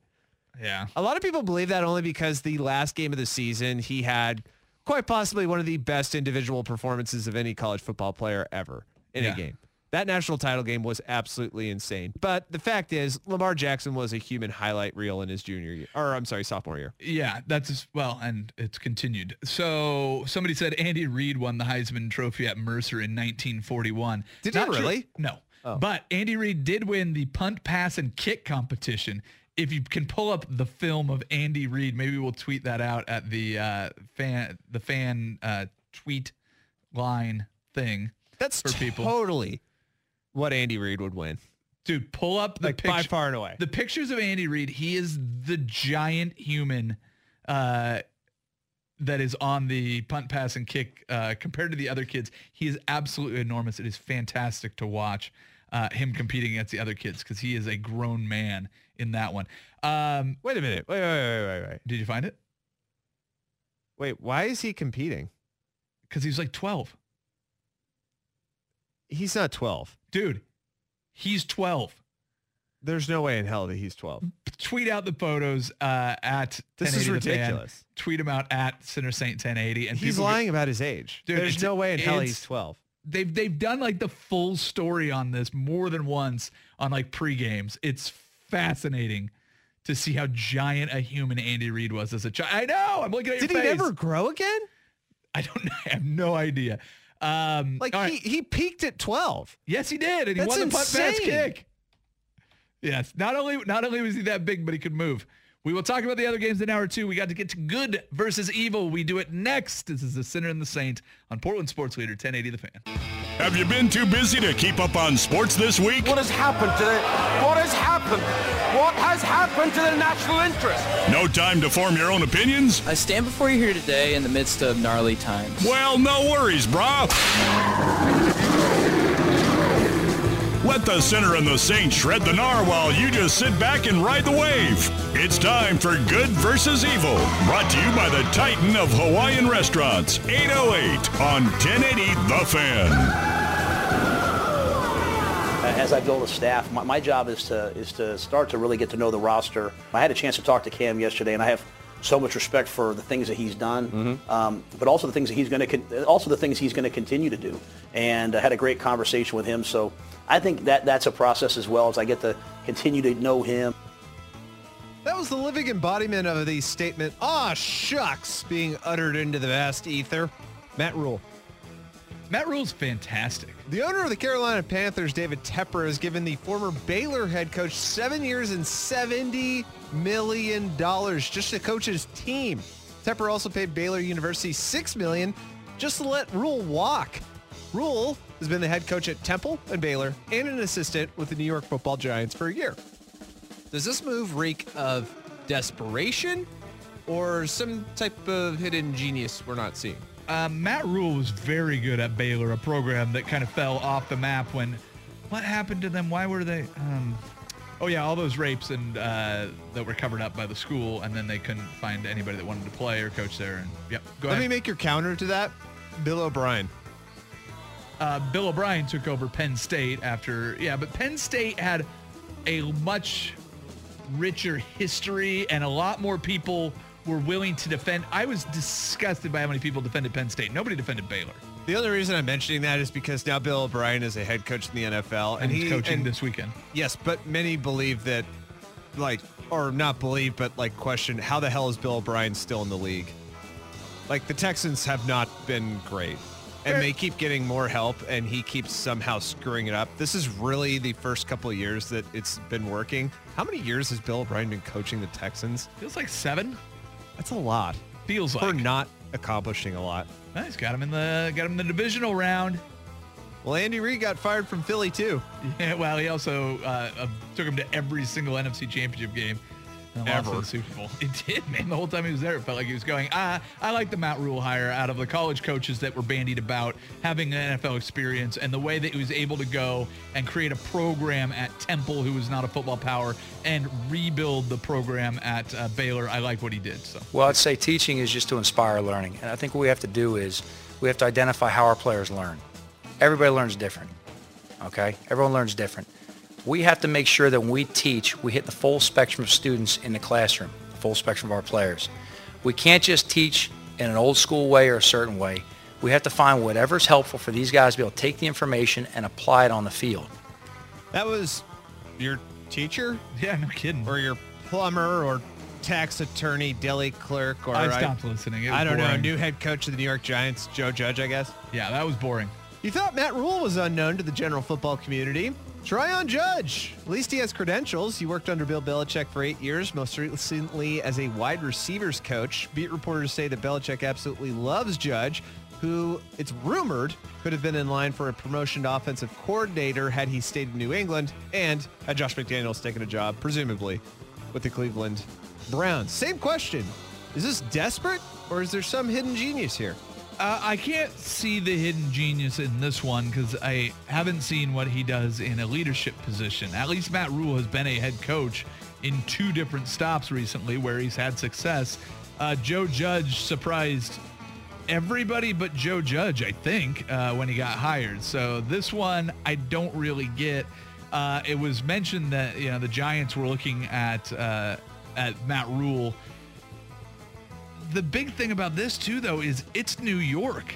Yeah. A lot of people believe that only because the last game of the season, he had quite possibly one of the best individual performances of any college football player ever in Yeah. a game. That national title game was absolutely insane. But the fact is, Lamar Jackson was a human highlight reel in his junior year, or I'm sorry, sophomore year. Yeah, that's well, and it's continued. So somebody said Andy Reid won the Heisman Trophy at Mercer in 1941. Did he Not true. really? No. Oh. But Andy Reid did win the punt, pass, and kick competition. If you can pull up the film of Andy Reid, maybe we'll tweet that out at the uh, fan the fan uh, tweet line thing. That's For people. totally what Andy Reid would win. Dude, pull up the Like by far and away. The pictures of Andy Reid, he is the giant human uh, that is on the punt, pass, and kick uh, compared to the other kids. He is absolutely enormous. It is fantastic to watch uh, him competing against the other kids because he is a grown man in that one. Um, Wait a minute. Wait, wait, wait, wait, wait. did you find it? Wait, why is he competing? Because he was like 12. He's not 12. Dude, he's 12. There's no way in hell that he's 12. Tweet out the photos uh, at This is 1080 The ridiculous. Tweet them out at Sinner Saint 1080. And He's people get- lying about his age. Dude, There's no way in hell he's 12. they've they've done like the full story on this more than once on like pre-games. It's fascinating to see how giant a human Andy Reid was as a child. I know. I'm looking at Did your face. Did he never grow again? I don't know. [LAUGHS] I have no idea. Um, Like he, right. he peaked at 12. yes, he did, and he That's won the punt pass kick. Yes, not only not only was he that big, but he could move. We will talk about the other games in hour two. We got to get to good versus evil. We do it next. This is the Sinner and the Saint on Portland Sports Leader 1080 The Fan. Have you been too busy to keep up on sports this week? What has happened to the... What has happened? What has happened to the national interest? No time to form your own opinions? I stand before you here today in the midst of gnarly times. Well, no worries, brah. Let the sinner and the saint shred the gnar while you just sit back and ride the wave. It's time for Good versus Evil, brought to you by the Titan of Hawaiian Restaurants, 808 on 1080 The Fan. As I build a staff, my, my job is to is to start to really get to know the roster. I had a chance to talk to Cam yesterday, and I have so much respect for the things that he's done, um, but also the things that he's going to con- also the things he's going to continue to do. And I had a great conversation with him. So I think that that's a process as well as I get to continue to know him. That was the living embodiment of the statement, ah, shucks, being uttered into the vast ether. Matt Rhule. Matt Rhule's fantastic. The owner of the Carolina Panthers, David Tepper, has given the former Baylor head coach seven years and $70 million just to coach his team. Tepper also paid Baylor University $6 million just to let Rhule walk. Rhule has been the head coach at Temple and Baylor and an assistant with the New York football Giants for a year. Does this move reek of desperation or some type of hidden genius we're not seeing? Uh, Matt Rule was very good at Baylor, a program that kind of fell off the map when. What happened to them? Why were they? Um, oh yeah, all those rapes and uh, that were covered up by the school, and then they couldn't find anybody that wanted to play or coach there. And yep, go Let ahead. me make your counter to that. Bill O'Brien. Uh, Bill O'Brien took over Penn State after, yeah, but Penn State had a much richer history and a lot more people were willing to defend. I was disgusted by how many people defended Penn State. Nobody defended Baylor. The only reason I'm mentioning that is because now Bill O'Brien is a head coach in the NFL, And, and, he's coaching and- this weekend. Yes, but many believe that, like, or not believe, but like question how the hell is Bill O'Brien still in the league? Like the Texans have not been great, and they keep getting more help, and he keeps somehow screwing it up. This is really the first couple years that it's been working. How many years has Bill O'Brien been coaching the Texans? Feels like seven. That's a lot Feels like. for not accomplishing a lot. Nice. Got him in the got him in the divisional round. Well, Andy Reid got fired from Philly too. [LAUGHS] Yeah, well, he also uh, uh, took him to every single NFC Championship game. And lost Ever. the Super Bowl. [LAUGHS] It did, man. The whole time he was there, it felt like he was going. Uh, I like the Matt Rhule hire out of the college coaches that were bandied about having an NFL experience and the way that he was able to go and create a program at Temple, who was not a football power, and rebuild the program at uh, Baylor. I like what he did. So Well, I'd say teaching is just to inspire learning. And I think what we have to do is we have to identify how our players learn. everybody learns different. Okay? Everyone learns different. We have to make sure that when we teach, we hit the full spectrum of students in the classroom, the full spectrum of our players. We can't just teach in an old school way or a certain way. We have to find whatever's helpful for these guys to be able to take the information and apply it on the field. That was your teacher [LAUGHS] Yeah, no kidding. or your plumber or tax attorney, deli clerk, or I stopped listening. It was I don't know, new head coach of the New York Giants, Joe Judge, I guess. Yeah, that was boring. You thought Matt Rhule was unknown to the general football community. Try on Judge. At least he has credentials. He worked under Bill Belichick for eight years, most recently as a wide receivers coach. Beat reporters say that Belichick absolutely loves Judge, who it's rumored could have been in line for a promotion to offensive coordinator had he stayed in New England and had Josh McDaniels taken a job, presumably, with the Cleveland Browns. Same question. Is this desperate or is there some hidden genius here? Uh, I can't see the hidden genius in this one because I haven't seen what he does in a leadership position. At least Matt Rhule has been a head coach in two different stops recently where he's had success. Uh, Joe Judge surprised everybody but Joe Judge, I think, uh, when he got hired. So this one I don't really get. Uh, it was mentioned that you know the Giants were looking at uh, at Matt Rhule the big thing about this too though is it's New York.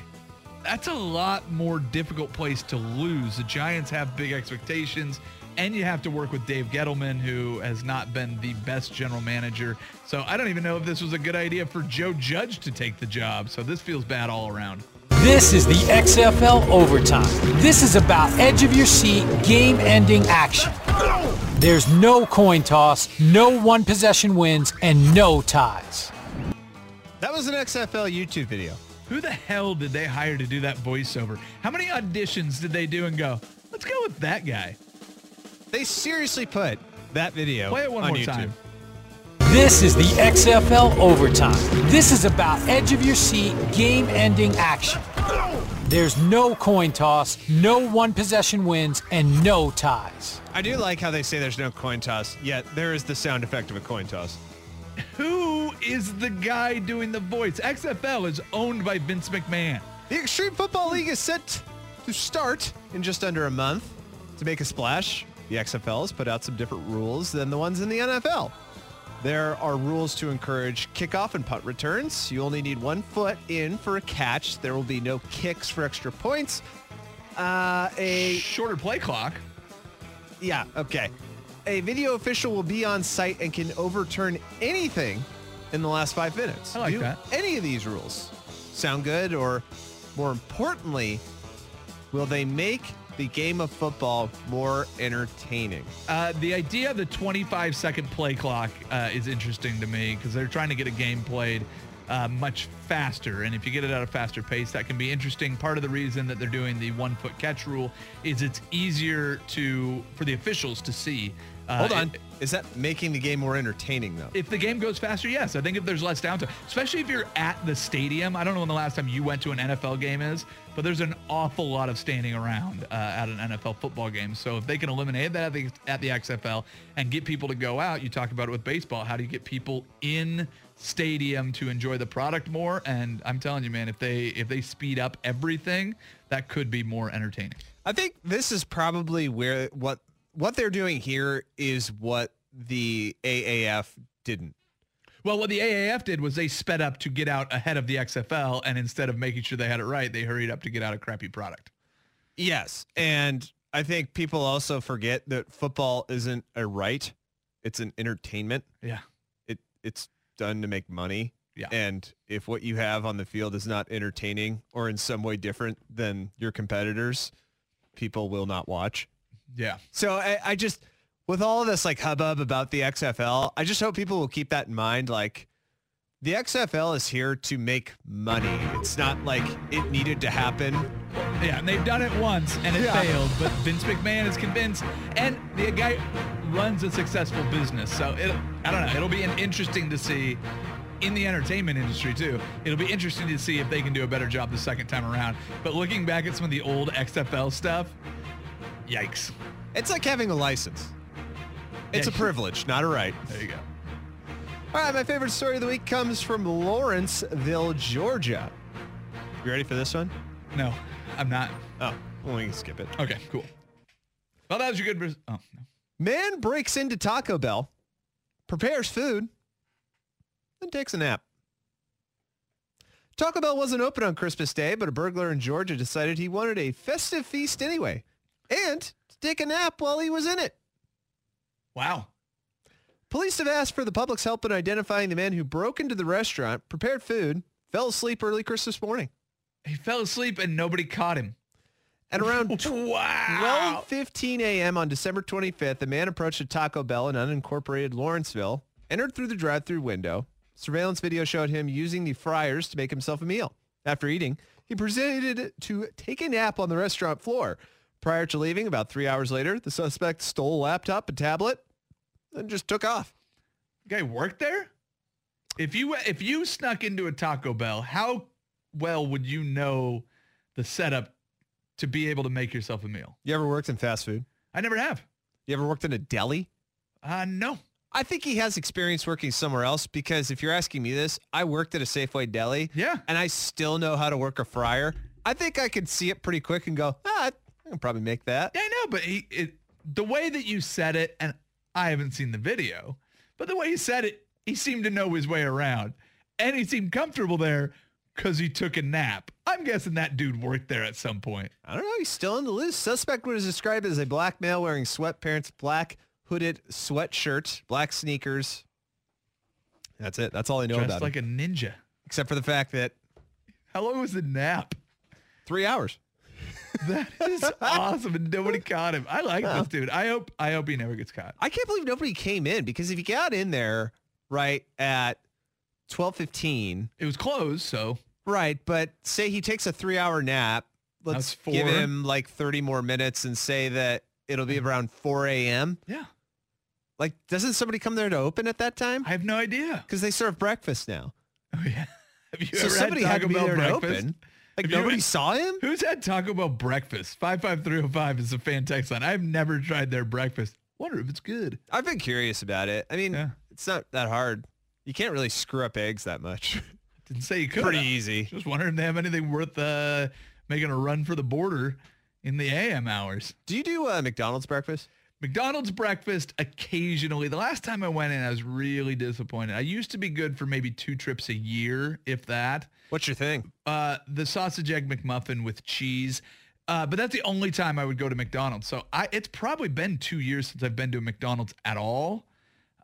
That's a lot more difficult place to lose. The Giants have big expectations and you have to work with Dave Gettleman who has not been the best general manager. So I don't even know if this was a good idea for Joe Judge to take the job. So this feels bad all around. This is the XFL Overtime. This is about edge of your seat, game ending action. There's no coin toss, no one possession wins, and no ties. That was an XFL YouTube video. Who the hell did they hire to do that voiceover? How many auditions did they do and go, let's go with that guy? They seriously put that video Play it one on more YouTube. time. This is the XFL Overtime. This is about edge of your seat, game ending action. There's no coin toss, no one possession wins, and no ties. I do like how they say there's no coin toss, yet there is the sound effect of a coin toss. Who is the guy doing the voice? XFL is owned by Vince McMahon. The Extreme Football League is set to start in just under a month. To make a splash, the XFL has put out some different rules than the ones in the NFL. There are rules to encourage kickoff and punt returns. You only need one foot in for a catch. There will be no kicks for extra points. Uh, a Shorter play clock. Yeah, okay. A video official will be on site and can overturn anything in the last five minutes. I like Do that. Any of these rules sound good, or more importantly, will they make the game of football more entertaining? Uh, the idea of the 25 second play clock uh, is interesting to me because they're trying to get a game played uh, much faster. And if you get it at a faster pace, that can be interesting. Part of the reason that they're doing the one foot catch rule is it's easier to for the officials to see. Uh, Hold on. it- Is that making the game more entertaining, though? if the game goes faster, yes. I think if there's less downtime, especially if you're at the stadium. I don't know when the last time you went to an NFL game is, but there's an awful lot of standing around uh, at an NFL football game. So if they can eliminate that at the, at the XFL and get people to go out, you talk about it with baseball. How do you get people in stadium to enjoy the product more? And I'm telling you, man, if they if they speed up everything, that could be more entertaining. I think this is probably where what what they're doing here is what the AAF didn't. Well, what the AAF did was they sped up to get out ahead of the XFL, and instead of making sure they had it right, they hurried up to get out a crappy product. Yes. And I think people also forget that football isn't a right. It's an entertainment. Yeah. It it's done to make money. Yeah. And if what you have on the field is not entertaining or in some way different than your competitors, people will not watch. Yeah. So I, I just, with all of this like hubbub about the XFL, I just hope people will keep that in mind. Like the XFL is here to make money. It's not like it needed to happen. Yeah, and they've done it once and it Yeah. failed, but Vince McMahon is convinced, and the guy runs a successful business. So it, I don't know. It'll be an interesting to see in the entertainment industry too. It'll be interesting to see if they can do a better job the second time around. But looking back at some of the old XFL stuff, yikes. It's like having a license. It's Yeah. a privilege, not a right. There you go. All right, my favorite story of the week comes from Lawrenceville, Georgia. You ready for this one? No. I'm not. Oh, well, we can skip it. Okay, cool. Well, that was your good. Oh, no. Man breaks into Taco Bell, prepares food, then takes a nap. Taco Bell wasn't open on Christmas Day, but a burglar in Georgia decided he wanted a festive feast anyway and to take a nap while he was in it. Wow. Police have asked for the public's help in identifying the man who broke into the restaurant, prepared food, fell asleep early Christmas morning. He fell asleep and nobody caught him. At around [LAUGHS] wow. 12:15 a.m. on December 25th, a man approached a Taco Bell in unincorporated Lawrenceville, entered through the drive-through window. Surveillance video showed him using the fryers to make himself a meal. After eating, he proceeded to take a nap on the restaurant floor. Prior to leaving, about three hours later, the suspect stole a laptop and tablet and just took off. Guy worked there? If you if you snuck into a Taco Bell, how well would you know the setup to be able to make yourself a meal? You ever worked in fast food? I never have. You ever worked in a deli? Uh no. I think he has experience working somewhere else because if you're asking me this, I worked at a Safeway deli. Yeah. And I still know how to work a fryer. I think I could see it pretty quick and go, ah, I can probably make that. Yeah, I know, but he, it, the way that you said it, and I haven't seen the video, but the way he said it, he seemed to know his way around. And he seemed comfortable there because he took a nap. I'm guessing that dude worked there at some point. I don't know. He's still in the list. Suspect was described as a black male wearing sweatpants, black hooded sweatshirt, black sneakers. That's it. That's all I know Dressed about like him. Like a ninja. Except for the fact that How long was the nap? three hours. [LAUGHS] That is awesome, and nobody caught him. I like this dude. I hope I hope he never gets caught. I can't believe nobody came in because if he got in there right at twelve fifteen, It was closed, so right, but say he takes a three hour nap, let's give him like thirty more minutes and say that it'll be mm. around four a.m. yeah. Like, doesn't somebody come there to open at that time? I have no idea. Because they serve breakfast now. Oh yeah. [LAUGHS] Have you So ever somebody had had to be there to open. Like Have nobody ever- saw him. Who's had Taco Bell breakfast? 55305 is a fan text line. I've never tried their breakfast. Wonder if it's good. I've been curious about it. I mean, Yeah. it's not that hard. You can't really screw up eggs that much. [LAUGHS] Didn't say you could. Pretty easy. Just wondering if they have anything worth uh, making a run for the border in the AM hours. Do you do uh, McDonald's breakfast? McDonald's breakfast occasionally. The last time I went in, I was really disappointed. I used to be good for maybe two trips a year, if that. What's your thing? Uh, the sausage egg McMuffin with cheese. Uh, but that's the only time I would go to McDonald's. So I, it's probably been two years since I've been to a McDonald's at all.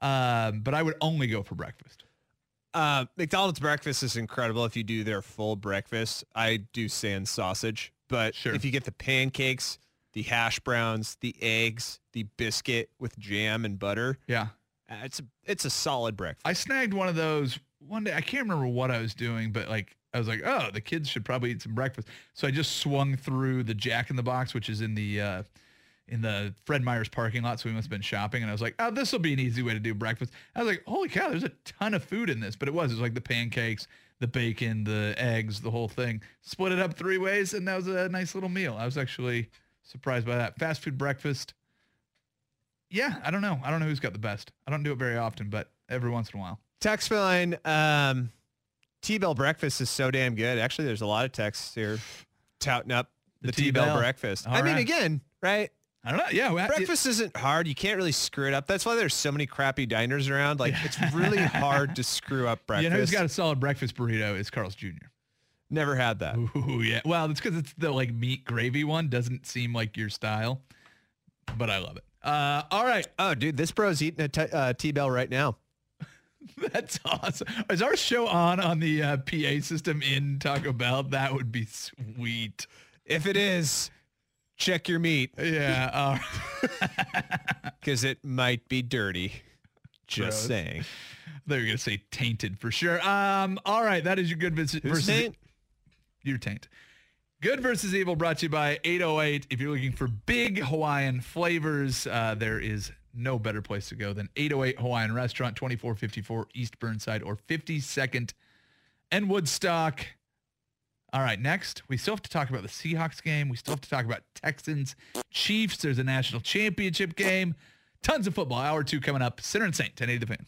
Um, but I would only go for breakfast. Uh, McDonald's breakfast is incredible if you do their full breakfast. I do sans sausage, but Sure. if you get the pancakes, the hash browns, the eggs, the biscuit with jam and butter, Yeah. uh, it's a, it's a solid breakfast. I snagged one of those one day. I can't remember what I was doing, but like I was like, oh, the kids should probably eat some breakfast. So I just swung through the Jack in the Box, which is in the uh, in the Fred Meyer's parking lot. So we must have been shopping, and I was like, oh, this will be an easy way to do breakfast. I was like, holy cow, there's a ton of food in this, but it was. It was like the pancakes, the bacon, the eggs, the whole thing. Split it up three ways, and that was a nice little meal. I was actually surprised by that. Fast food breakfast. Yeah, I don't know. I don't know who's got the best. I don't do it very often, but every once in a while. Text line, um, T-Bell breakfast is so damn good. Actually, there's a lot of texts here touting up the, The T-Bell, T-Bell. breakfast. All I mean, again, right? I don't know. Yeah, well, Breakfast isn't hard. You can't really screw it up. That's why there's so many crappy diners around. Like, it's [LAUGHS] really hard to screw up breakfast. You know who's got a solid breakfast burrito is Carl's Jr. Never had that. Ooh, yeah. Well, it's because it's the like meat gravy one. Doesn't seem like your style, but I love it. Uh, all right. Oh, dude, this bro's eating a t- uh, T-Bell right now. [LAUGHS] That's awesome. Is our show on on the uh, PA system in Taco Bell? That would be sweet. If it is, check your meat [LAUGHS] Yeah. Uh, [LAUGHS] because it might be dirty. Just Gross. saying. they were gonna say tainted for sure. Um. All right. That is your good visit Who's versus your taint. Good versus evil brought to you by 808. If you're looking for big Hawaiian flavors, uh, there is no better place to go than 808 Hawaiian Restaurant, 2454 East Burnside or 52nd and Woodstock. All right, next, we still have to talk about the Seahawks game. We still have to talk about Texans, Chiefs. There's a national championship game. Tons of football. Hour two coming up. Sinner and Saint, 1080 The Fan.